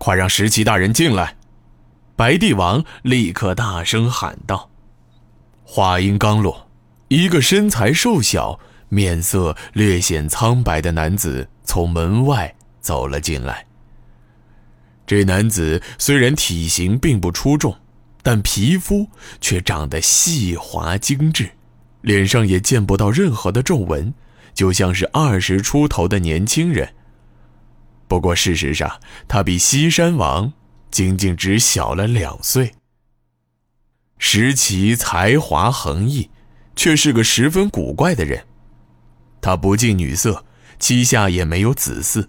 快让石岐大人进来！”白帝王立刻大声喊道。话音刚落，一个身材瘦小、面色略显苍白的男子从门外走了进来。这男子虽然体型并不出众，但皮肤却长得细滑精致，脸上也见不到任何的皱纹，就像是二十出头的年轻人。不过事实上，他比西山王仅仅只小了两岁。石岐才华横溢，却是个十分古怪的人。他不近女色，膝下也没有子嗣，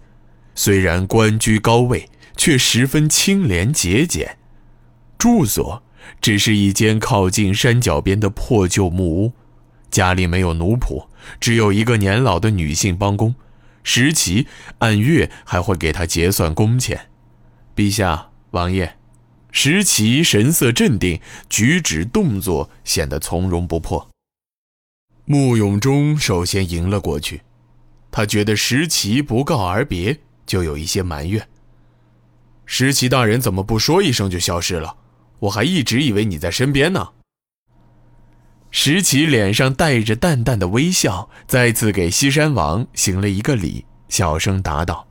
虽然官居高位。却十分清廉节俭，住所只是一间靠近山脚边的破旧木屋，家里没有奴仆，只有一个年老的女性帮工，石岐按月还会给他结算工钱。陛下，王爷，石岐神色镇定，举止动作显得从容不迫。穆永忠首先迎了过去，他觉得石岐不告而别，就有一些埋怨。石岐大人怎么不说一声就消失了？我还一直以为你在身边呢。石岐脸上带着淡淡的微笑，再次给西山王行了一个礼，小声答道：“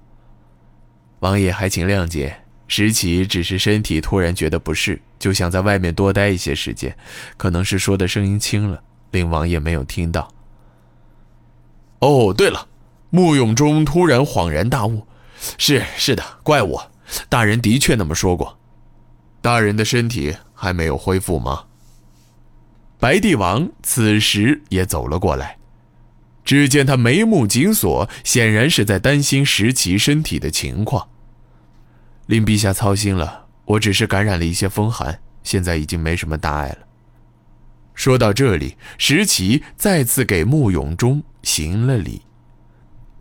王爷还请谅解，石岐只是身体突然觉得不适，就想在外面多待一些时间，可能是说的声音轻了，令王爷没有听到。”哦，对了，穆永忠突然恍然大悟：“是是的，怪我。”大人的确那么说过，大人的身体还没有恢复吗？白帝王此时也走了过来，只见他眉目紧锁，显然是在担心石岐身体的情况。令陛下操心了，我只是感染了一些风寒，现在已经没什么大碍了。说到这里，石岐再次给穆永忠行了礼。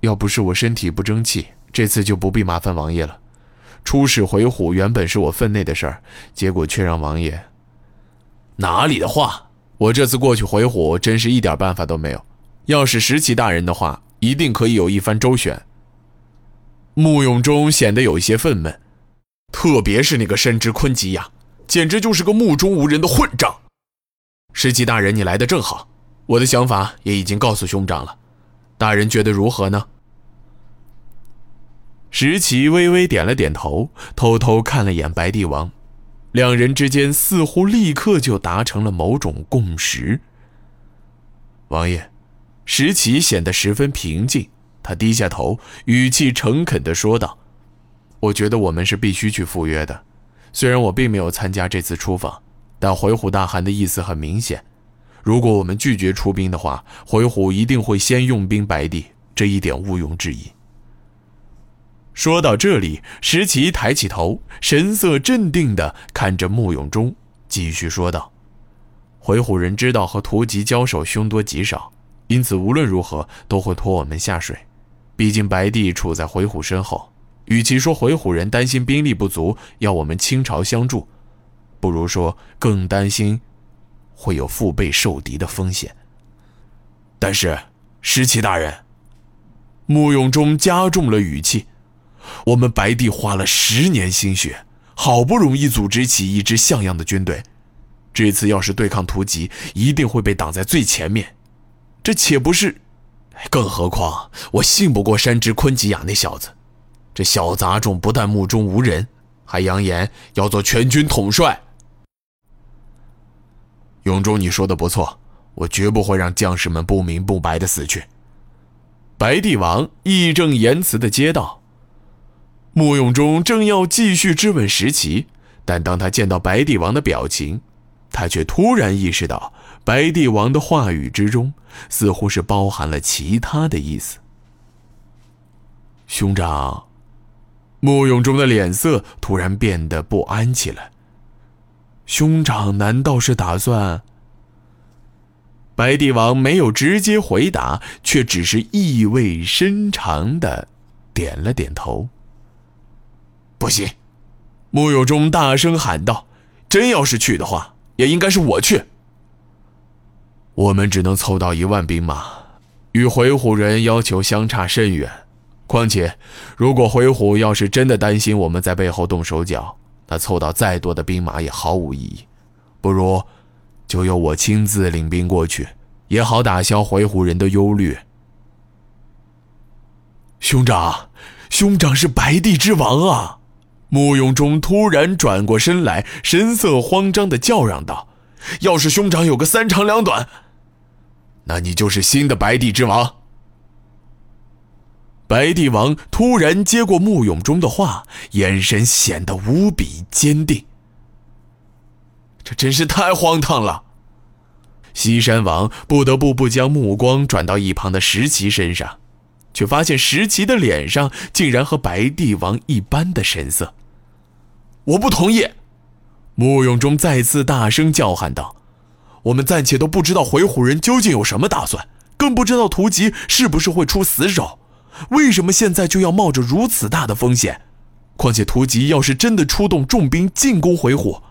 要不是我身体不争气，这次就不必麻烦王爷了。出使回鹘原本是我分内的事儿，结果却让王爷……哪里的话！我这次过去回鹘，真是一点办法都没有。要是石岐大人的话，一定可以有一番周旋。穆永忠显得有一些愤懑，特别是那个深知昆吉呀，简直就是个目中无人的混账。石岐大人，你来的正好，我的想法也已经告诉兄长了，大人觉得如何呢？石岐微微点了点头，偷偷看了眼白帝王，两人之间似乎立刻就达成了某种共识。王爷，石岐显得十分平静，他低下头，语气诚恳地说道：“我觉得我们是必须去赴约的，虽然我并没有参加这次出访，但回鹘大汗的意思很明显，如果我们拒绝出兵的话，回鹘一定会先用兵白帝，这一点毋庸置疑。”说到这里，石岐抬起头，神色镇定地看着穆永忠，继续说道：“回鹘人知道和屠吉交手凶多吉少，因此无论如何都会拖我们下水。毕竟白帝处在回鹘身后，与其说回鹘人担心兵力不足要我们倾巢相助，不如说更担心会有腹背受敌的风险。但是，石岐大人，穆永忠加重了语气。”我们白帝花了十年心血，好不容易组织起一支像样的军队，这次要是对抗突吉，一定会被挡在最前面。这岂不是？更何况我信不过山之昆吉亚那小子，这小杂种不但目中无人，还扬言要做全军统帅。永忠，你说的不错，我绝不会让将士们不明不白的死去。白帝王义正言辞的接道。穆永忠正要继续质问石岐，但当他见到白帝王的表情，他却突然意识到，白帝王的话语之中似乎是包含了其他的意思。兄长，穆永忠的脸色突然变得不安起来。兄长难道是打算？白帝王没有直接回答，却只是意味深长的点了点头。不行！穆有忠大声喊道：“真要是去的话，也应该是我去。我们只能凑到一万兵马，与回鹘人要求相差甚远，况且，如果回鹘要是真的担心我们在背后动手脚，那凑到再多的兵马也毫无意义。不如，就由我亲自领兵过去，也好打消回鹘人的忧虑。兄长，兄长是白帝之王啊！穆永忠突然转过身来，神色慌张的叫嚷道：“要是兄长有个三长两短，那你就是新的白帝之王。”白帝王突然接过穆永忠的话，眼神显得无比坚定。这真是太荒唐了！西山王不得不不将目光转到一旁的石岐身上，却发现石岐的脸上竟然和白帝王一般的神色。我不同意！穆永忠再次大声叫喊道：“我们暂且都不知道回鹘人究竟有什么打算，更不知道屠吉是不是会出死手。”为什么现在就要冒着如此大的风险？况且屠吉要是真的出动重兵进攻回鹘，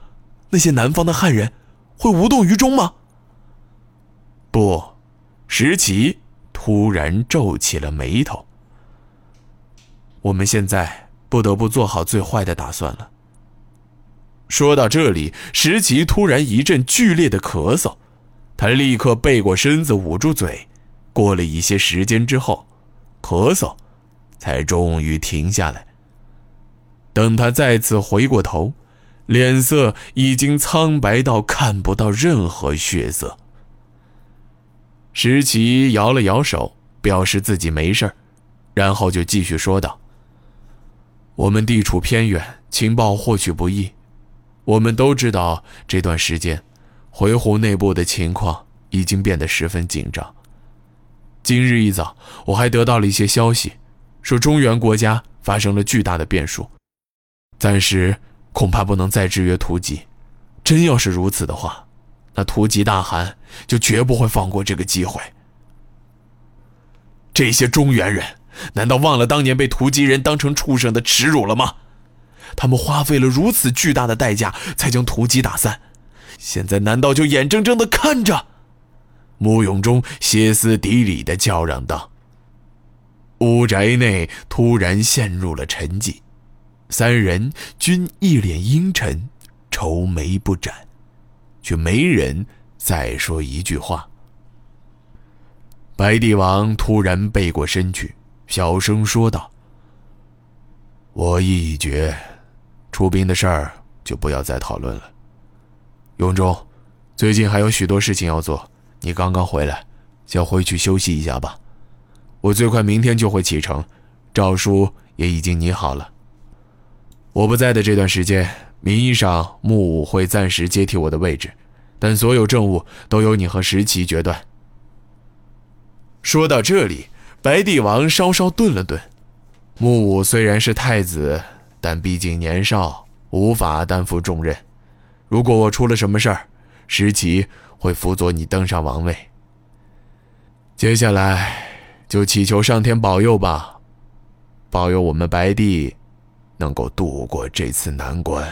那些南方的汉人会无动于衷吗？不，石岐突然皱起了眉头。我们现在不得不做好最坏的打算了。说到这里，石岐突然一阵剧烈的咳嗽，他立刻背过身子捂住嘴。过了一些时间之后。咳嗽，才终于停下来。等他再次回过头，脸色已经苍白到看不到任何血色。石奇摇了摇手，表示自己没事然后就继续说道：“我们地处偏远，情报获取不易。我们都知道，这段时间，回鹘内部的情况已经变得十分紧张。”今日一早，我还得到了一些消息，说中原国家发生了巨大的变数，暂时恐怕不能再制约突吉。真要是如此的话，那突吉大汗就绝不会放过这个机会。这些中原人难道忘了当年被突吉人当成畜生的耻辱了吗？他们花费了如此巨大的代价才将突吉打散，现在难道就眼睁睁地看着？穆永忠歇斯底里的叫嚷道：“屋宅内突然陷入了沉寂，三人均一脸阴沉，愁眉不展，却没人再说一句话。”白帝王突然背过身去，小声说道：“我意已决，出兵的事儿就不要再讨论了。永忠，最近还有许多事情要做。”你刚刚回来，先回去休息一下吧。我最快明天就会启程，诏书也已经拟好了。我不在的这段时间，名义上木武会暂时接替我的位置，但所有政务都由你和石岐决断。说到这里，白帝王稍稍顿了顿。木武虽然是太子，但毕竟年少，无法担负重任。如果我出了什么事儿，石岐。会辅佐你登上王位。接下来就祈求上天保佑吧，保佑我们白帝能够度过这次难关。